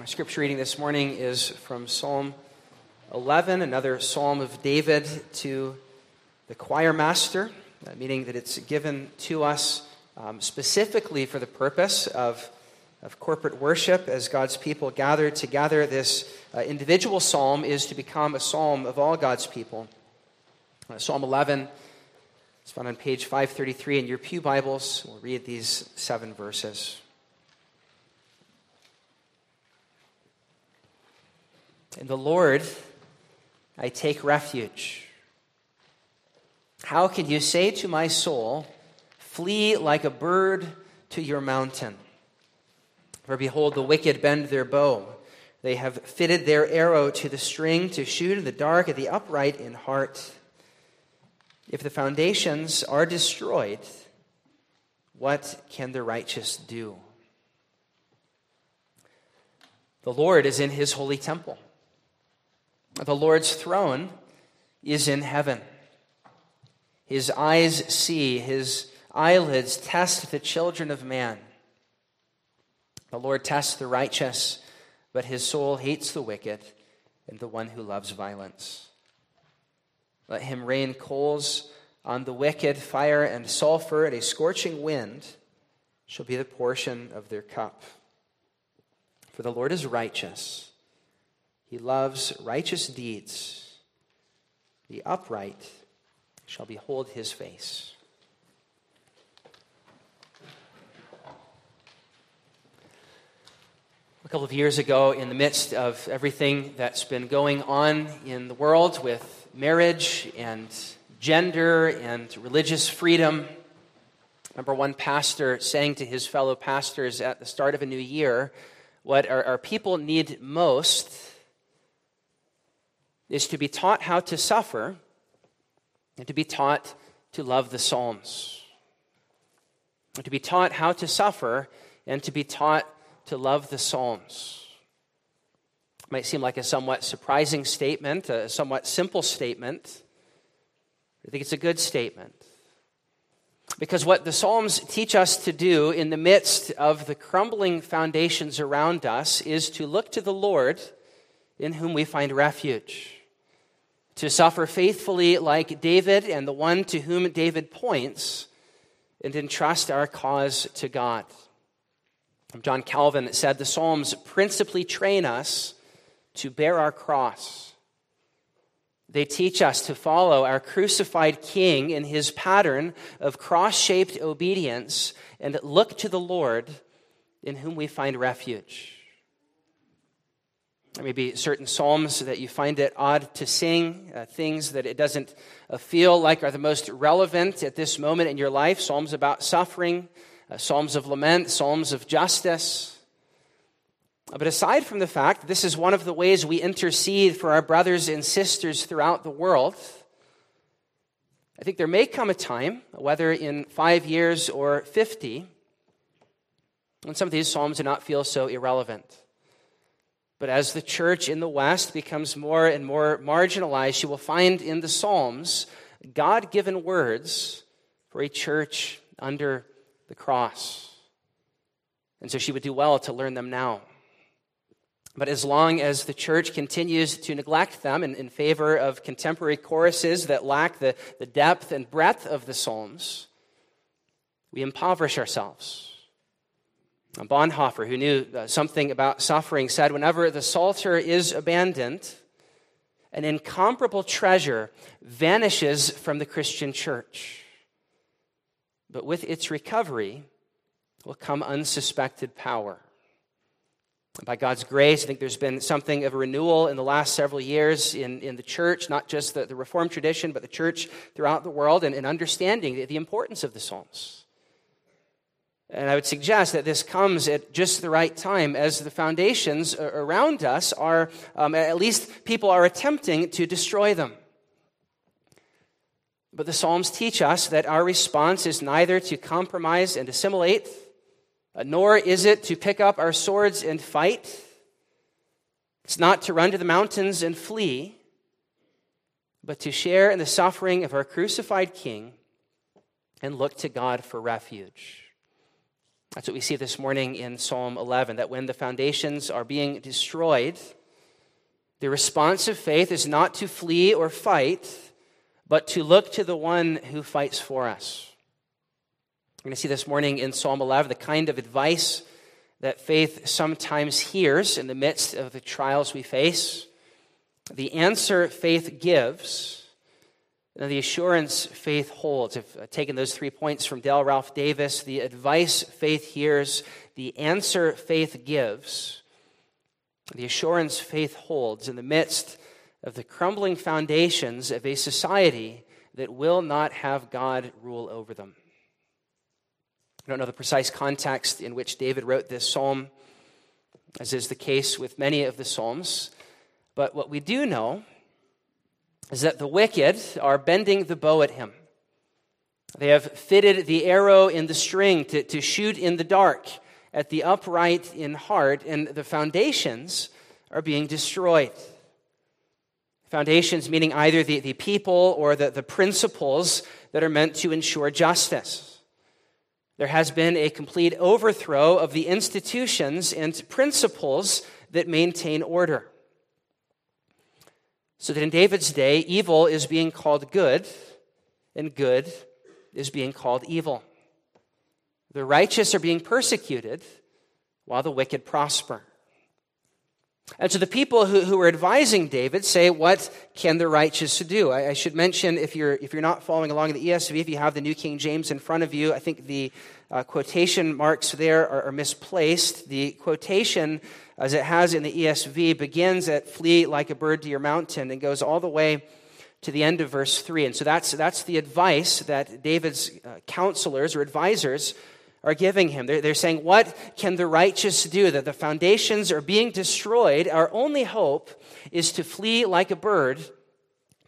Our scripture reading this morning is from Psalm 11, another psalm of David to the choir master, uh, meaning that it's given to us um, specifically for the purpose of, of corporate worship as God's people gather together. This uh, individual psalm is to become a psalm of all God's people. Uh, psalm 11 is found on page 533 in your Pew Bibles. We'll read these seven verses. In the Lord, I take refuge. How can you say to my soul, Flee like a bird to your mountain? For behold, the wicked bend their bow. They have fitted their arrow to the string to shoot in the dark at the upright in heart. If the foundations are destroyed, what can the righteous do? The Lord is in his holy temple. The Lord's throne is in heaven. His eyes see, his eyelids test the children of man. The Lord tests the righteous, but his soul hates the wicked and the one who loves violence. Let him rain coals on the wicked, fire and sulfur, and a scorching wind shall be the portion of their cup. For the Lord is righteous he loves righteous deeds. The upright shall behold his face. A couple of years ago, in the midst of everything that's been going on in the world with marriage and gender and religious freedom, remember one pastor saying to his fellow pastors at the start of a new year, What our, our people need most is to be taught how to suffer and to be taught to love the Psalms. To be taught how to suffer and to be taught to love the Psalms. It might seem like a somewhat surprising statement, a somewhat simple statement. I think it's a good statement. Because what the Psalms teach us to do in the midst of the crumbling foundations around us is to look to the Lord in whom we find refuge to suffer faithfully like David and the one to whom David points, and entrust our cause to God. John Calvin said the Psalms principally train us to bear our cross. They teach us to follow our crucified King in his pattern of cross shaped obedience and look to the Lord in whom we find refuge. There may be certain psalms that you find it odd to sing, uh, things that it doesn't uh, feel like are the most relevant at this moment in your life. Psalms about suffering, uh, psalms of lament, psalms of justice. But aside from the fact this is one of the ways we intercede for our brothers and sisters throughout the world, I think there may come a time, whether in five years or 50, when some of these psalms do not feel so irrelevant. But as the church in the West becomes more and more marginalized, you will find in the Psalms God given words for a church under the cross. And so she would do well to learn them now. But as long as the church continues to neglect them in, in favor of contemporary choruses that lack the, the depth and breadth of the Psalms, we impoverish ourselves. Bonhoeffer, who knew uh, something about suffering, said whenever the Psalter is abandoned, an incomparable treasure vanishes from the Christian church. But with its recovery will come unsuspected power. By God's grace, I think there's been something of a renewal in the last several years in, in the church, not just the, the Reformed tradition, but the church throughout the world, and, and understanding the, the importance of the Psalms. And I would suggest that this comes at just the right time as the foundations around us are, um, at least people are attempting to destroy them. But the Psalms teach us that our response is neither to compromise and assimilate, uh, nor is it to pick up our swords and fight. It's not to run to the mountains and flee, but to share in the suffering of our crucified King and look to God for refuge. That's what we see this morning in Psalm 11 that when the foundations are being destroyed, the response of faith is not to flee or fight, but to look to the one who fights for us. We're going to see this morning in Psalm 11 the kind of advice that faith sometimes hears in the midst of the trials we face, the answer faith gives, and the assurance faith holds. I've uh, taken those three points from Dale Ralph Davis the advice faith hears, the answer faith gives, the assurance faith holds in the midst of the crumbling foundations of a society that will not have God rule over them. I don't know the precise context in which David wrote this psalm, as is the case with many of the psalms. But what we do know is that the wicked are bending the bow at him. They have fitted the arrow in the string to, to shoot in the dark at the upright in heart, and the foundations are being destroyed. Foundations meaning either the, the people or the, the principles that are meant to ensure justice. There has been a complete overthrow of the institutions and principles that maintain order. So that in David's day, evil is being called good, and good is being called evil. The righteous are being persecuted, while the wicked prosper. And so the people who, who are advising David say, What can the righteous do? I, I, should mention, if you're, if you're not following along in the ESV, if you have the New King James in front of you, I think the uh, quotation marks there are, are, misplaced. The quotation, as it has in the ESV, begins at Flee like a bird to your mountain and goes all the way to the end of verse 3. And so that's, that's the advice that David's uh, counselors or advisors are giving him. They're, they're saying, What can the righteous do? That the foundations are being destroyed. Our only hope is to flee like a bird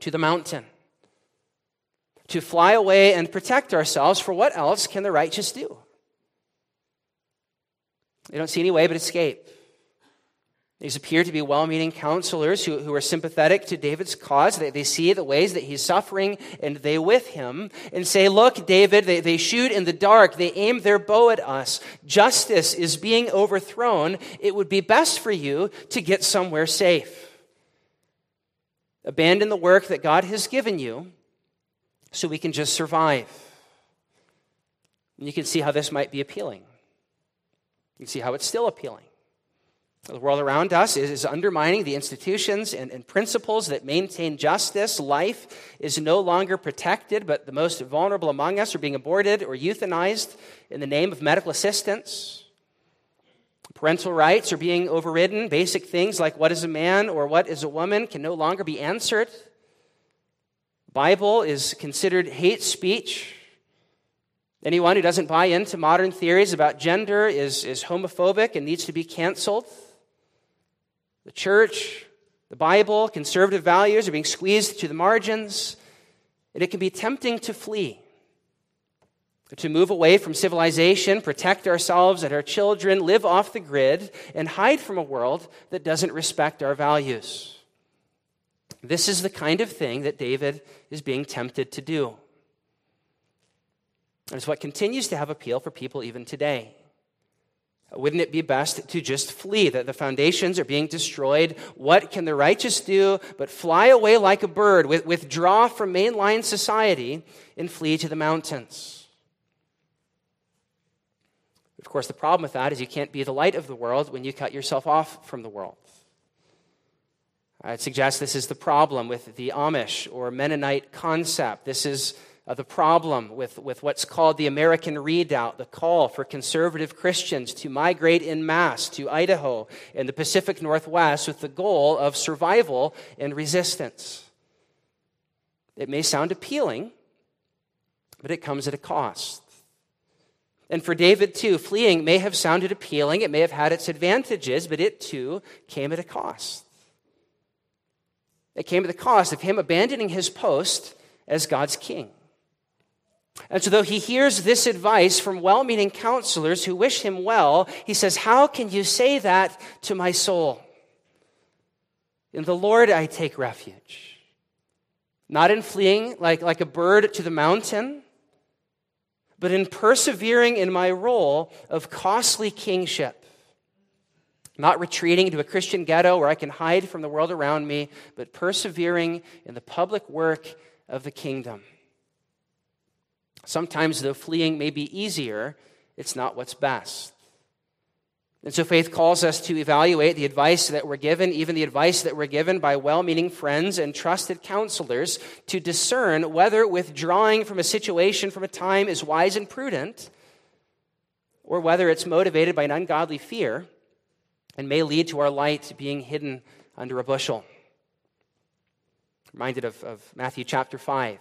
to the mountain, to fly away and protect ourselves. For what else can the righteous do? They don't see any way but escape. These appear to be well meaning counselors who, who are sympathetic to David's cause. They, they see the ways that he's suffering and they with him and say, Look, David, they, they shoot in the dark. They aim their bow at us. Justice is being overthrown. It would be best for you to get somewhere safe. Abandon the work that God has given you so we can just survive. And you can see how this might be appealing. You can see how it's still appealing. The world around us is undermining the institutions and, and, principles that maintain justice. Life is no longer protected, but the most vulnerable among us are being aborted or euthanized in the name of medical assistance. Parental rights are being overridden. Basic things like what is a man or what is a woman can no longer be answered. Bible is considered hate speech. Anyone who doesn't buy into modern theories about gender is, is homophobic and needs to be canceled. The church, the Bible, conservative values are being squeezed to the margins, and it can be tempting to flee, to move away from civilization, protect ourselves and our children, live off the grid, and hide from a world that doesn't respect our values. This is the kind of thing that David is being tempted to do. And it's what continues to have appeal for people even today. Wouldn't it be best to just flee? That the foundations are being destroyed. What can the righteous do but fly away like a bird, withdraw from mainline society, and flee to the mountains? Of course, the problem with that is you can't be the light of the world when you cut yourself off from the world. I'd suggest this is the problem with the Amish or Mennonite concept. This is uh, the problem with, with what's called the American Redoubt, the call for conservative Christians to migrate in mass to Idaho and the Pacific Northwest with the goal of survival and resistance. It may sound appealing, but it comes at a cost. And for David, too, fleeing may have sounded appealing, it may have had its advantages, but it too came at a cost. It came at the cost of him abandoning his post as God's king. And so, though he hears this advice from well meaning counselors who wish him well, he says, How can you say that to my soul? In the Lord I take refuge. Not in fleeing like, like a bird to the mountain, but in persevering in my role of costly kingship. Not retreating into a Christian ghetto where I can hide from the world around me, but persevering in the public work of the kingdom. Sometimes, though fleeing may be easier, it's not what's best. And so faith calls us to evaluate the advice that we're given, even the advice that we're given by well meaning friends and trusted counselors, to discern whether withdrawing from a situation, from a time, is wise and prudent, or whether it's motivated by an ungodly fear and may lead to our light being hidden under a bushel. Reminded of, of Matthew chapter 5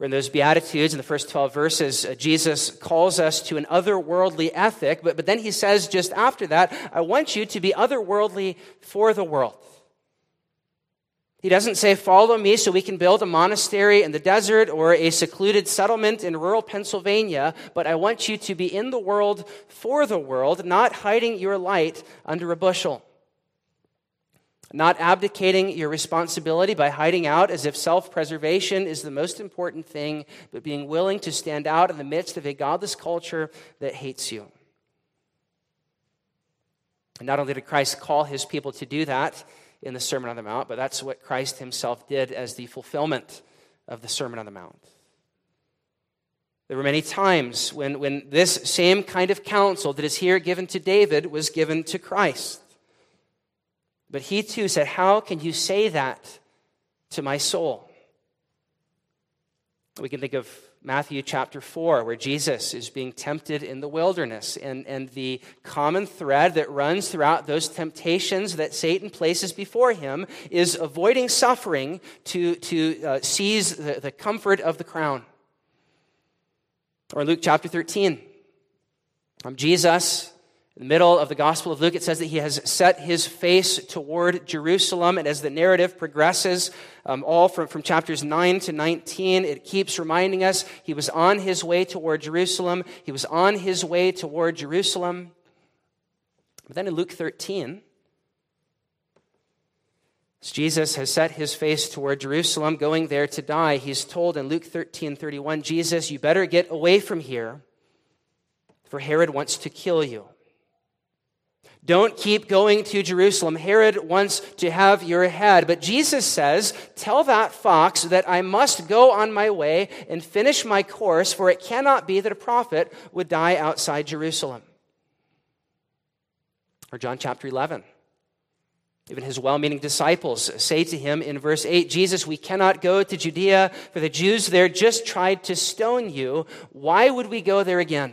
where in those Beatitudes, in the first 12 verses, uh, Jesus calls us to an otherworldly ethic, but, but then he says just after that, I want you to be otherworldly for the world. He doesn't say, Follow me so we can build a monastery in the desert or a secluded settlement in rural Pennsylvania, but I want you to be in the world for the world, not hiding your light under a bushel not abdicating your responsibility by hiding out as if self preservation is the most important thing, but being willing to stand out in the midst of a godless culture that hates you. And not only did Christ call his people to do that in the Sermon on the Mount, but that's what Christ himself did as the fulfillment of the Sermon on the Mount. There were many times when, when this same kind of counsel that is here given to David was given to Christ. But he too said, How can you say that to my soul? We can think of Matthew chapter 4, where Jesus is being tempted in the wilderness. And, and the common thread that runs throughout those temptations that Satan places before him is avoiding suffering to, to uh, seize the, the comfort of the crown. Or Luke chapter 13, um, Jesus the middle of the Gospel of Luke, it says that he has set his face toward Jerusalem. And as the narrative progresses, um, all from, from chapters 9 to 19, it keeps reminding us he was on his way toward Jerusalem. He was on his way toward Jerusalem. But then in Luke 13, as Jesus has set his face toward Jerusalem, going there to die, he's told in Luke 13 31, Jesus, you better get away from here, for Herod wants to kill you. Don't keep going to Jerusalem. Herod wants to have your head. But Jesus says, Tell that fox that I must go on my way and finish my course, for it cannot be that a prophet would die outside Jerusalem. Or John chapter 11. Even his well meaning disciples say to him in verse 8 Jesus, we cannot go to Judea, for the Jews there just tried to stone you. Why would we go there again?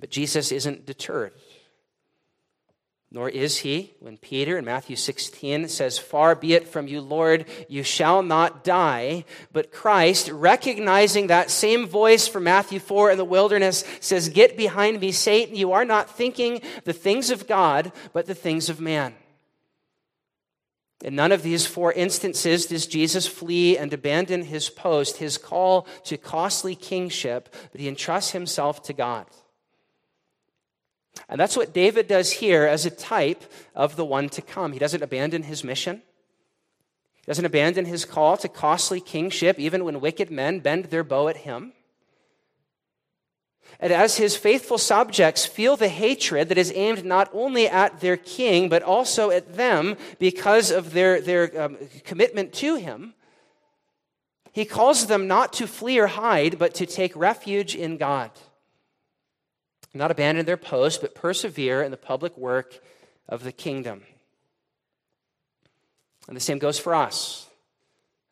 But Jesus isn't deterred. Nor is he, when Peter in Matthew 16 says, Far be it from you, Lord, you shall not die. But Christ, recognizing that same voice from Matthew 4 in the wilderness, says, Get behind me, Satan. You are not thinking the things of God, but the things of man. In none of these four instances does Jesus flee and abandon his post, his call to costly kingship, but he entrusts himself to God. And that's what David does here as a type of the one to come. He doesn't abandon his mission. He doesn't abandon his call to costly kingship, even when wicked men bend their bow at him. And as his faithful subjects feel the hatred that is aimed not only at their king, but also at them because of their, their um, commitment to him, he calls them not to flee or hide, but to take refuge in God not abandon their post, but persevere in the public work of the kingdom. And the same goes for us.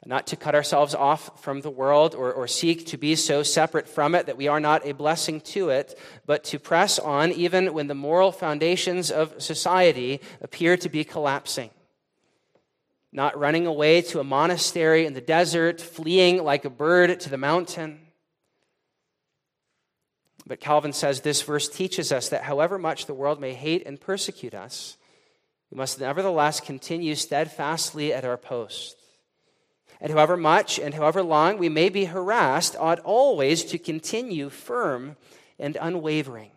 Not to cut ourselves off from the world or, or seek to be so separate from it that we are not a blessing to it, but to press on even when the moral foundations of society appear to be collapsing. Not running away to a monastery in the desert, fleeing like a bird to the mountain but Calvin says this verse teaches us that however much the world may hate and persecute us, we must nevertheless continue steadfastly at our post. And however much and however long we may be harassed, ought always to continue firm and unwavering.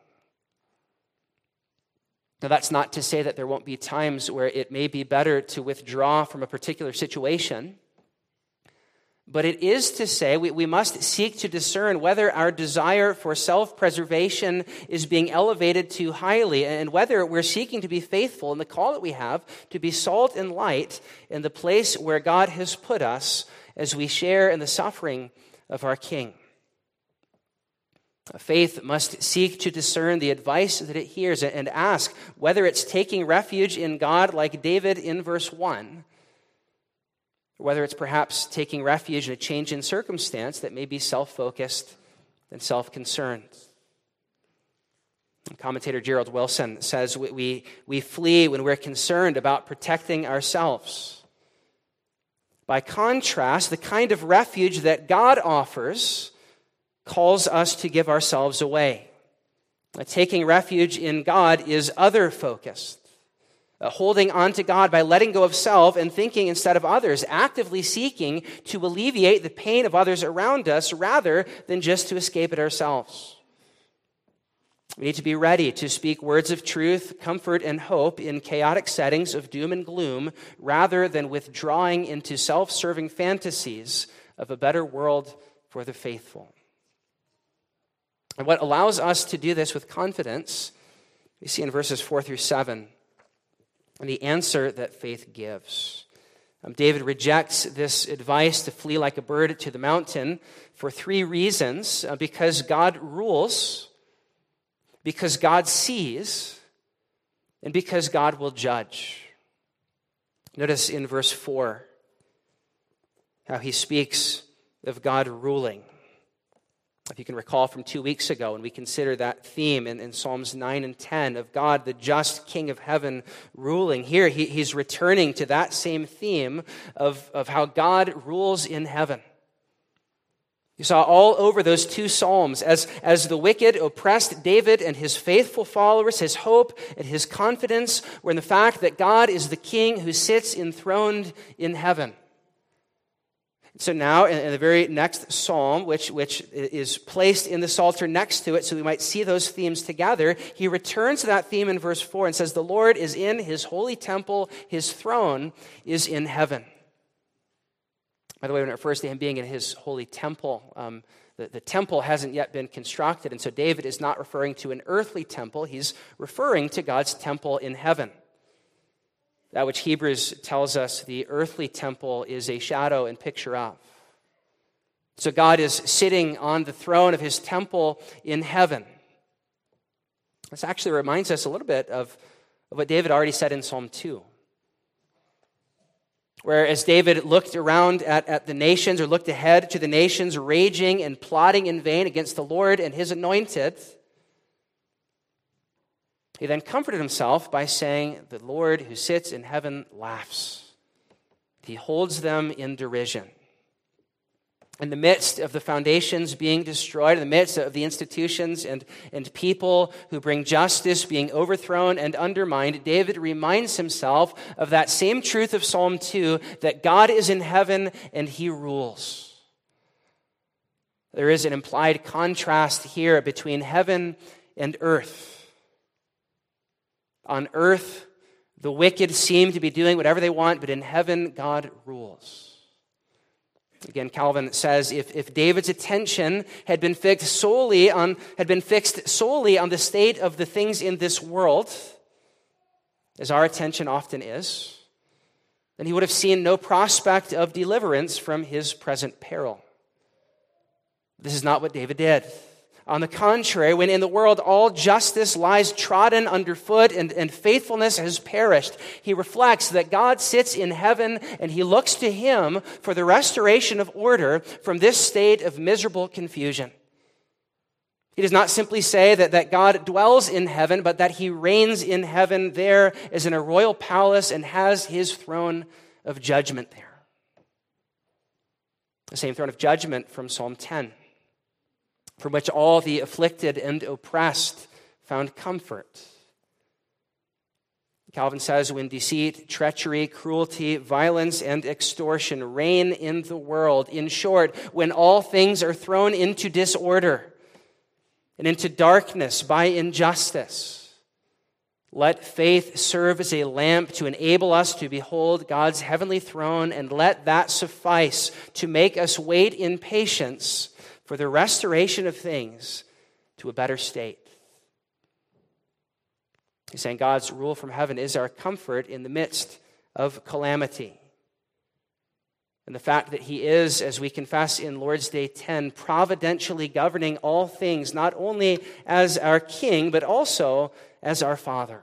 Now, that's not to say that there won't be times where it may be better to withdraw from a particular situation. But it is to say we, we must seek to discern whether our desire for self preservation is being elevated too highly and whether we're seeking to be faithful in the call that we have to be salt and light in the place where God has put us as we share in the suffering of our King. Faith must seek to discern the advice that it hears and ask whether it's taking refuge in God, like David in verse 1 whether it's perhaps taking refuge in a change in circumstance that may be self focused and self concerned. Commentator Gerald Wilson says we, we, we flee when we're concerned about protecting ourselves. By contrast, the kind of refuge that God offers calls us to give ourselves away. Taking refuge in God is other focused uh, holding on to God by letting go of self and thinking instead of others, actively seeking to alleviate the pain of others around us rather than just to escape it ourselves. We need to be ready to speak words of truth, comfort, and hope in chaotic settings of doom and gloom rather than withdrawing into self serving fantasies of a better world for the faithful. And what allows us to do this with confidence, we see in verses 4 through 7 and the answer that faith gives. Um, David rejects this advice to flee like a bird to the mountain for three reasons uh, because God rules, because God sees, and because God will judge. Notice in verse 4 how he speaks of God ruling. If you can recall from two weeks ago, and we consider that theme in, in, Psalms 9 and 10 of God, the just King of heaven, ruling, here he, he's returning to that same theme of, of how God rules in heaven. You saw all over those two Psalms as, as the wicked oppressed David and his faithful followers, his hope and his confidence were in the fact that God is the King who sits enthroned in heaven. So now, in the very next psalm, which, which is placed in the Psalter next to it, so we might see those themes together, he returns to that theme in verse 4 and says, The Lord is in his holy temple, his throne is in heaven. By the way, when it refers to him being in his holy temple, um, the, the temple hasn't yet been constructed, and so David is not referring to an earthly temple, he's referring to God's temple in heaven. That which Hebrews tells us the earthly temple is a shadow and picture of. So God is sitting on the throne of his temple in heaven. This actually reminds us a little bit of, of what David already said in Psalm 2. Where, as David looked around at, at the nations or looked ahead to the nations raging and plotting in vain against the Lord and his anointed, he then comforted himself by saying, The Lord who sits in heaven laughs. He holds them in derision. In the midst of the foundations being destroyed, in the midst of the institutions and, and people who bring justice being overthrown and undermined, David reminds himself of that same truth of Psalm 2 that God is in heaven and he rules. There is an implied contrast here between heaven and earth. On earth, the wicked seem to be doing whatever they want, but in heaven, God rules. Again, Calvin says if, if David's attention had been fixed solely on had been fixed solely on the state of the things in this world, as our attention often is, then he would have seen no prospect of deliverance from his present peril. This is not what David did. On the contrary, when in the world all justice lies trodden underfoot and, and faithfulness has perished, he reflects that God sits in heaven and he looks to him for the restoration of order from this state of miserable confusion. He does not simply say that, that God dwells in heaven, but that he reigns in heaven there as in a royal palace and has his throne of judgment there. The same throne of judgment from Psalm 10 from which all the afflicted and oppressed found comfort. Calvin says when deceit, treachery, cruelty, violence, and extortion reign in the world, in short, when all things are thrown into disorder and into darkness by injustice, Let faith serve as a lamp to enable us to behold God's heavenly throne, and let that suffice to make us wait in patience for the restoration of things to a better state. He's saying God's rule from heaven is our comfort in the midst of calamity. And the fact that He is, as we confess in Lord's Day 10, providentially governing all things, not only as our King, but also as our Father.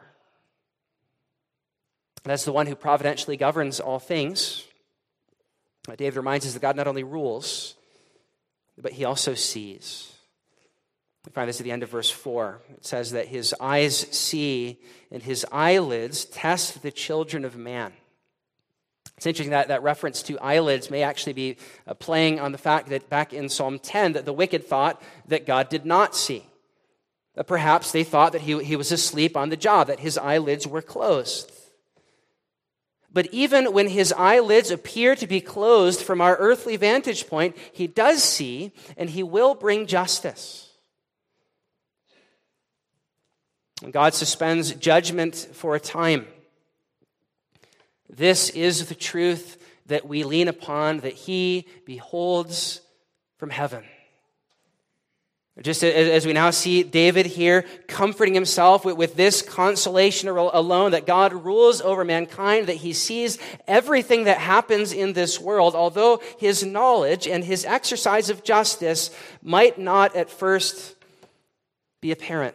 And as the one who providentially governs all things, David reminds us that God not only rules, but He also sees. We find this at the end of verse 4. It says that his eyes see and his eyelids test the children of man. It's interesting that that reference to eyelids may actually be uh, playing on the fact that back in Psalm 10 that the wicked thought that God did not see. That perhaps they thought that he, he was asleep on the job, that his eyelids were closed. But even when his eyelids appear to be closed from our earthly vantage point, he does see and he will bring justice. God suspends judgment for a time. This is the truth that we lean upon, that He beholds from heaven. Just as we now see David here comforting himself with, this consolation alone that God rules over mankind, that he sees everything that happens in this world, although his knowledge and his exercise of justice might not at first be apparent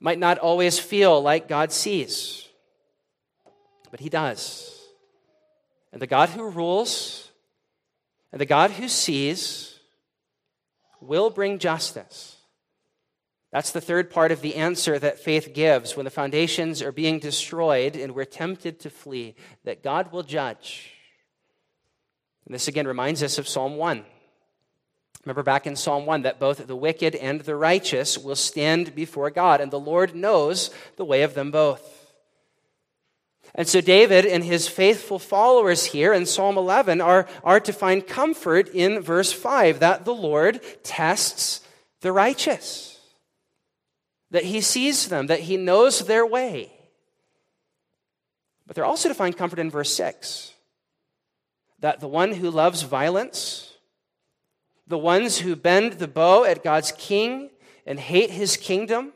might not always feel like God sees, but He does. And the God who rules and the God who sees will bring justice. That's the third part of the answer that faith gives when the foundations are being destroyed and we're tempted to flee, that God will judge. And this again reminds us of Psalm 1. Remember back in Psalm 1 that both the wicked and the righteous will stand before God, and the Lord knows the way of them both. And so, David and his faithful followers here in Psalm 11 are, are to find comfort in verse 5 that the Lord tests the righteous, that he sees them, that he knows their way. But they're also to find comfort in verse 6 that the one who loves violence, the ones who bend the bow at God's king and hate his kingdom,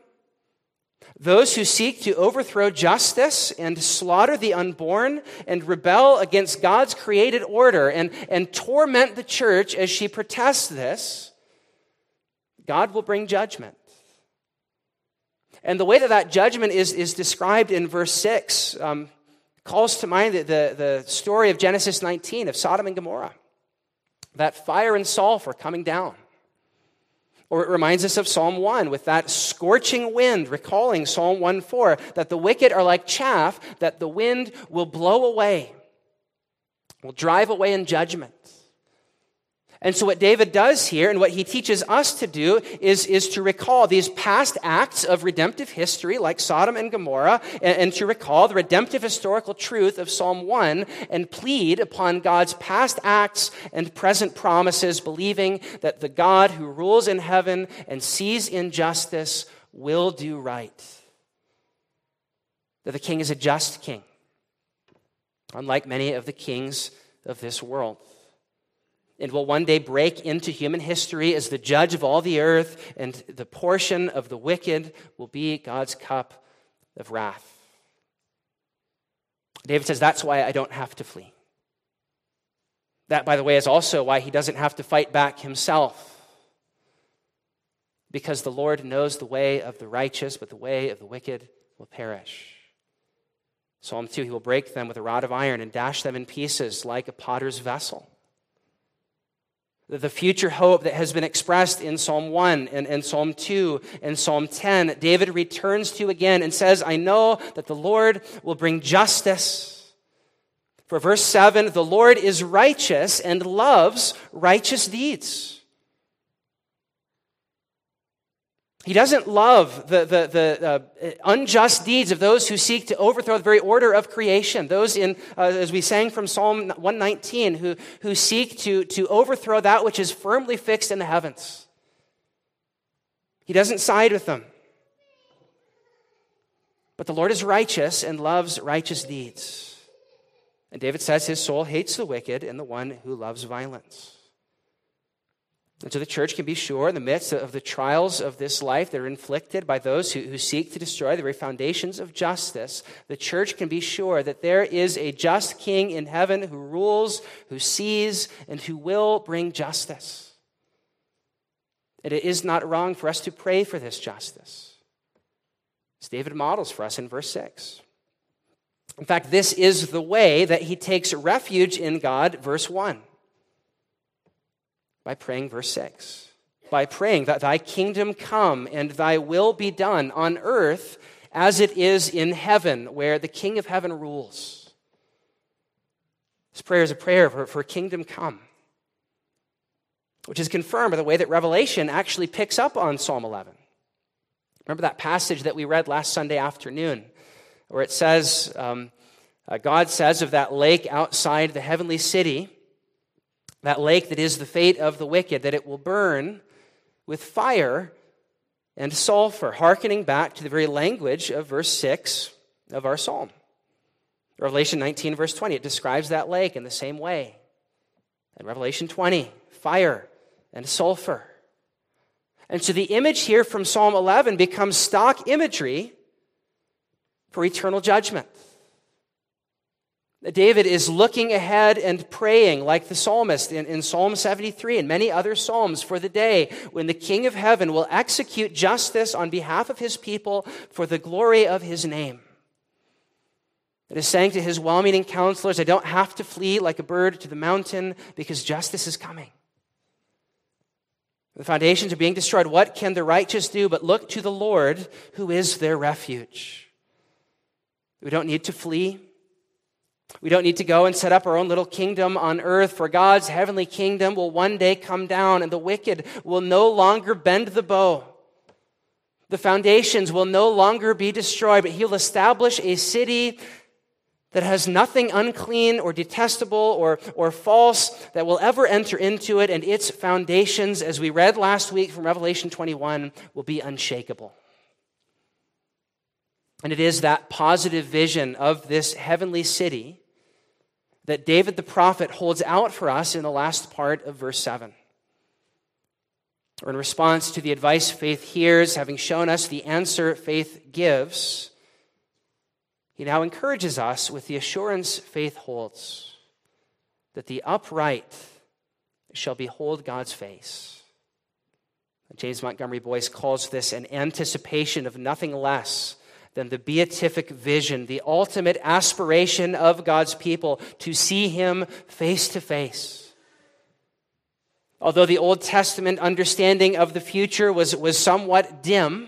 those who seek to overthrow justice and slaughter the unborn and rebel against God's created order and, and torment the church as she protests this, God will bring judgment. And the way that that judgment is, is described in verse 6 um, calls to mind the, the, the story of Genesis 19 of Sodom and Gomorrah that fire and sulfur coming down. Or it reminds us of Psalm 1 with that scorching wind, recalling Psalm 1 4, that the wicked are like chaff that the wind will blow away, will drive away in judgment. And so, what David does here and what he teaches us to do is, is to recall these past acts of redemptive history, like Sodom and Gomorrah, and, and, to recall the redemptive historical truth of Psalm 1 and plead upon God's past acts and present promises, believing that the God who rules in heaven and sees injustice will do right. That the king is a just king, unlike many of the kings of this world and will one day break into human history as the judge of all the earth, and the portion of the wicked will be God's cup of wrath. David says, That's why I don't have to flee. That, by the way, is also why he doesn't have to fight back himself. Because the Lord knows the way of the righteous, but the way of the wicked will perish. Psalm 2 He will break them with a rod of iron and dash them in pieces like a potter's vessel the future hope that has been expressed in Psalm 1 and, and, Psalm 2 and Psalm 10, David returns to again and says, I know that the Lord will bring justice. For verse 7, the Lord is righteous and loves righteous deeds. He doesn't love the, the, the uh, unjust deeds of those who seek to overthrow the very order of creation. Those in, uh, as we sang from Psalm 119, who, who seek to, to overthrow that which is firmly fixed in the heavens. He doesn't side with them. But the Lord is righteous and loves righteous deeds. And David says his soul hates the wicked and the one who loves violence. And so the church can be sure in the midst of the trials of this life that are inflicted by those who, who seek to destroy the very foundations of justice, the church can be sure that there is a just king in heaven who rules, who sees, and who will bring justice. And it is not wrong for us to pray for this justice. As David models for us in verse 6. In fact, this is the way that he takes refuge in God, verse 1 by praying verse 6. By praying that thy kingdom come and thy will be done on earth as it is in heaven, where the King of heaven rules. This prayer is a prayer for, for kingdom come, which is confirmed by the way that Revelation actually picks up on Psalm 11. Remember that passage that we read last Sunday afternoon, where it says, um, uh, God says of that lake outside the heavenly city, that lake that is the fate of the wicked, that it will burn with fire and sulfur, hearkening back to the very language of verse 6 of our psalm. Revelation 19, verse 20, it describes that lake in the same way. And Revelation 20, fire and sulfur. And so the image here from Psalm 11 becomes stock imagery for eternal judgment. David is looking ahead and praying, like the psalmist in, in, Psalm 73 and many other psalms, for the day when the King of heaven will execute justice on behalf of his people for the glory of his name. It is saying to his well meaning counselors, I don't have to flee like a bird to the mountain because justice is coming. The foundations are being destroyed. What can the righteous do but look to the Lord who is their refuge? We don't need to flee. We don't need to go and set up our own little kingdom on earth, for God's heavenly kingdom will one day come down, and the wicked will no longer bend the bow. The foundations will no longer be destroyed, but He'll establish a city that has nothing unclean or detestable or, or false that will ever enter into it, and its foundations, as we read last week from Revelation 21, will be unshakable. And it is that positive vision of this heavenly city that David the prophet holds out for us in the last part of verse 7. Or in response to the advice faith hears, having shown us the answer faith gives, he now encourages us with the assurance faith holds that the upright shall behold God's face. James Montgomery Boice calls this an anticipation of nothing less than the beatific vision, the ultimate aspiration of God's people to see Him face to face. Although the Old Testament understanding of the future was, was somewhat dim,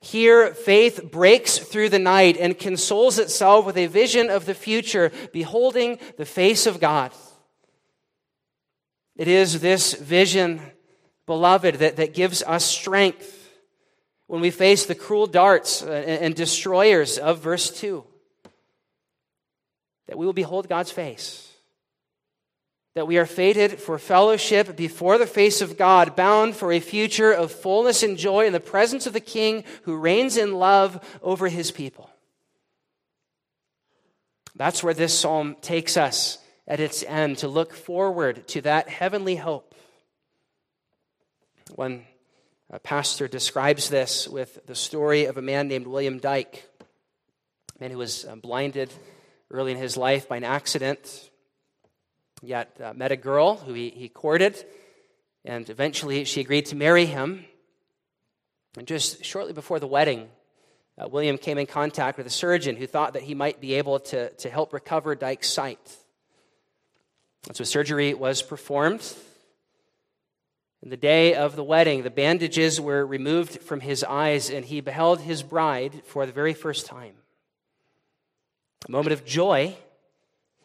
here faith breaks through the night and consoles itself with a vision of the future, beholding the face of God. It is this vision, beloved, that, that gives us strength when we face the cruel darts and destroyers of verse 2. That we will behold God's face. That we are fated for fellowship before the face of God, bound for a future of fullness and joy in the presence of the King who reigns in love over his people. That's where this psalm takes us at its end to look forward to that heavenly hope. When a pastor describes this with the story of a man named William Dyke, a man who was uh, blinded early in his life by an accident, yet uh, met a girl who he, he courted, and eventually she agreed to marry him. And just shortly before the wedding, uh, William came in contact with a surgeon who thought that he might be able to, to help recover Dyke's sight. And so surgery was performed, in the day of the wedding, the bandages were removed from his eyes, and he beheld his bride for the very first time. A moment of joy,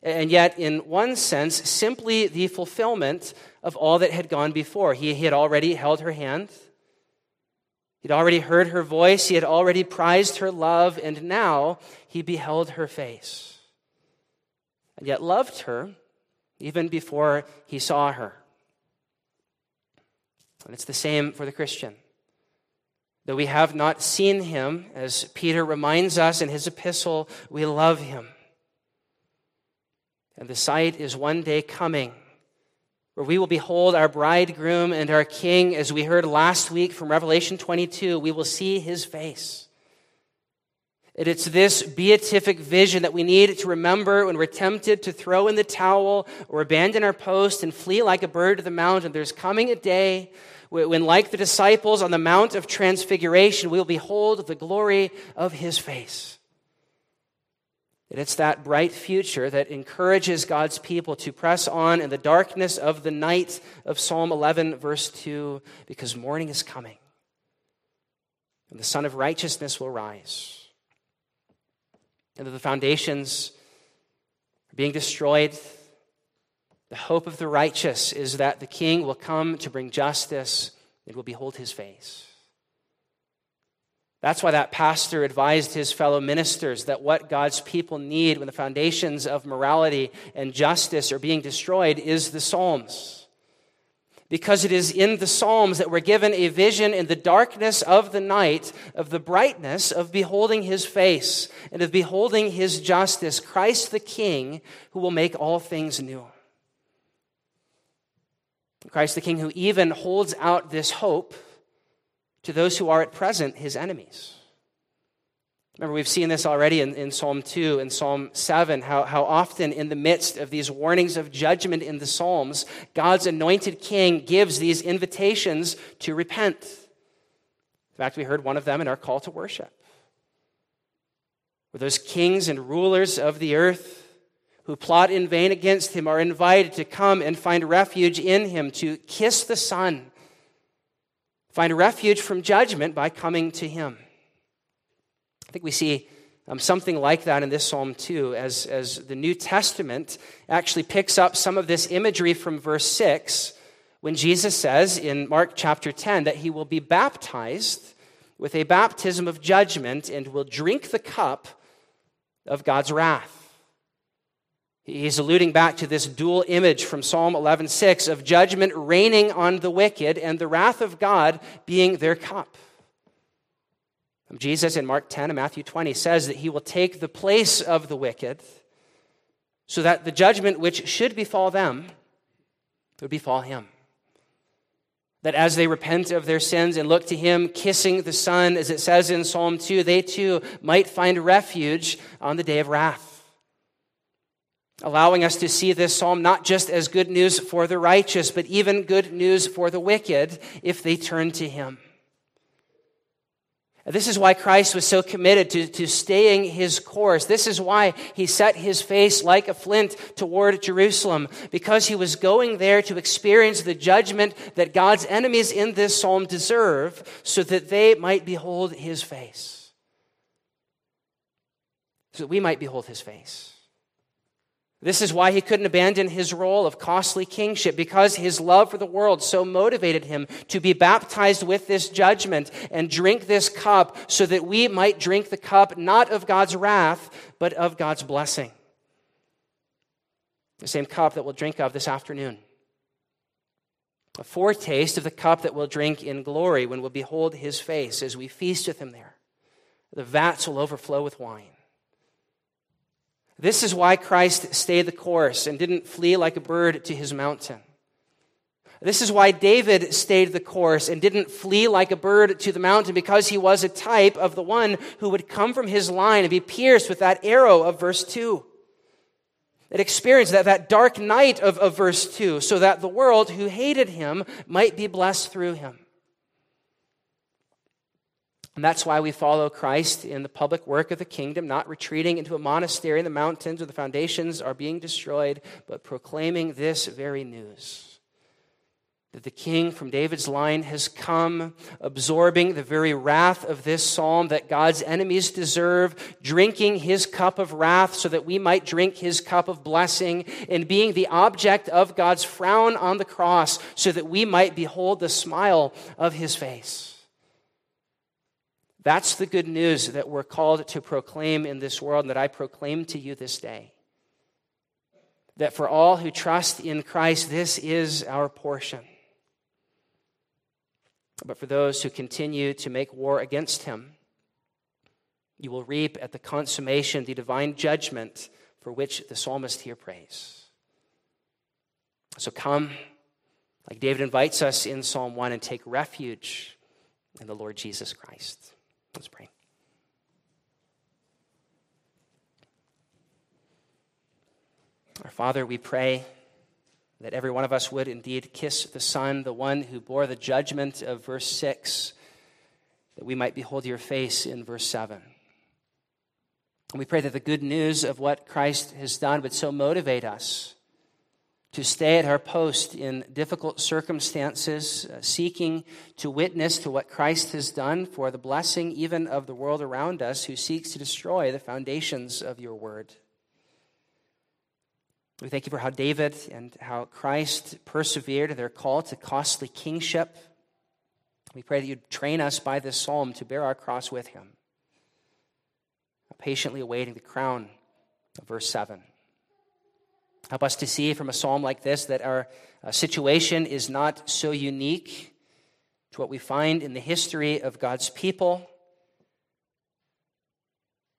and yet, in one sense, simply the fulfillment of all that had gone before. He, had already held her hand, he'd already heard her voice, he had already prized her love, and now he beheld her face. And yet, loved her even before he saw her. And it's the same for the Christian. Though we have not seen him, as Peter reminds us in his epistle, we love him. And the sight is one day coming where we will behold our bridegroom and our king, as we heard last week from Revelation 22. We will see his face. It's this beatific vision that we need to remember when we're tempted to throw in the towel or abandon our post and flee like a bird to the mountain. There's coming a day when, like the disciples on the Mount of Transfiguration, we will behold the glory of his face. And it's that bright future that encourages God's people to press on in the darkness of the night of Psalm 11, verse 2, because morning is coming, and the Sun of Righteousness will rise and that the foundations are being destroyed. The hope of the righteous is that the king will come to bring justice and will behold his face. That's why that pastor advised his fellow ministers that what God's people need when the foundations of morality and justice are being destroyed is the Psalms because it is in the Psalms that we're given a vision in the darkness of the night of the brightness of beholding his face and of beholding his justice, Christ the King, who will make all things new. Christ the King, who even holds out this hope to those who are at present his enemies. Remember, we've seen this already in, in Psalm 2 and Psalm 7, how, how often in the midst of these warnings of judgment in the Psalms, God's anointed king gives these invitations to repent. In fact, we heard one of them in our call to worship. Where those kings and rulers of the earth who plot in vain against him are invited to come and find refuge in him, to kiss the Son, find refuge from judgment by coming to him. I think we see um, something like that in this psalm too, as, as the New Testament actually picks up some of this imagery from verse 6 when Jesus says in Mark chapter 10 that he will be baptized with a baptism of judgment and will drink the cup of God's wrath. He's alluding back to this dual image from Psalm 11:6 of judgment raining on the wicked and the wrath of God being their cup. Jesus in Mark 10 and Matthew 20 says that he will take the place of the wicked so that the judgment which should befall them would befall him. That as they repent of their sins and look to him, kissing the Son, as it says in Psalm 2, they too might find refuge on the day of wrath. Allowing us to see this psalm not just as good news for the righteous, but even good news for the wicked if they turn to him. This is why Christ was so committed to, to staying his course. This is why he set his face like a flint toward Jerusalem, because he was going there to experience the judgment that God's enemies in this psalm deserve, so that they might behold his face. So that we might behold his face. This is why he couldn't abandon his role of costly kingship, because his love for the world so motivated him to be baptized with this judgment and drink this cup so that we might drink the cup not of God's wrath, but of God's blessing. The same cup that we'll drink of this afternoon. A foretaste of the cup that we'll drink in glory when we'll behold his face as we feast with him there. The vats will overflow with wine. This is why Christ stayed the course and didn't flee like a bird to his mountain. This is why David stayed the course and didn't flee like a bird to the mountain because he was a type of the one who would come from his line and be pierced with that arrow of verse 2. That experience, that, that dark night of, of verse 2, so that the world who hated him might be blessed through him. And that's why we follow Christ in the public work of the kingdom, not retreating into a monastery in the mountains where the foundations are being destroyed, but proclaiming this very news that the king from David's line has come, absorbing the very wrath of this psalm that God's enemies deserve, drinking his cup of wrath so that we might drink his cup of blessing, and being the object of God's frown on the cross so that we might behold the smile of his face. That's the good news that we're called to proclaim in this world, and that I proclaim to you this day. That for all who trust in Christ, this is our portion. But for those who continue to make war against him, you will reap at the consummation the divine judgment for which the psalmist here prays. So come, like David invites us in Psalm 1, and take refuge in the Lord Jesus Christ. Let's pray. Our Father, we pray that every one of us would indeed kiss the Son, the one who bore the judgment of verse 6, that we might behold your face in verse 7. And we pray that the good news of what Christ has done would so motivate us to stay at our post in difficult circumstances, uh, seeking to witness to what Christ has done for the blessing even of the world around us who seeks to destroy the foundations of your word. We thank you for how David and how Christ persevered in their call to costly kingship. We pray that you'd train us by this psalm to bear our cross with him, patiently awaiting the crown of verse 7. Help us to see from a psalm like this that our uh, situation is not so unique to what we find in the history of God's people.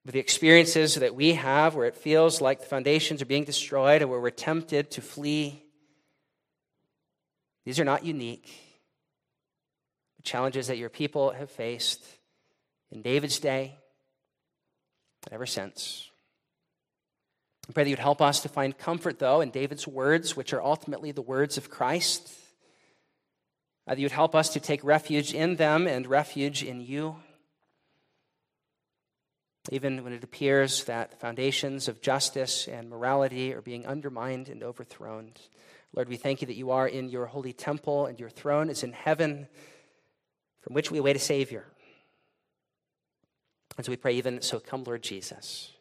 But the experiences that we have where it feels like the foundations are being destroyed or where we're tempted to flee, these are not unique. The challenges that your people have faced in David's day and ever since. I pray that you'd help us to find comfort, though, in David's words, which are ultimately the words of Christ. Uh, that you'd help us to take refuge in them and refuge in you. Even when it appears that the foundations of justice and morality are being undermined and overthrown. Lord, we thank you that you are in your holy temple and your throne is in heaven, from which we await a Savior. And so we pray, even so, come, Lord Jesus.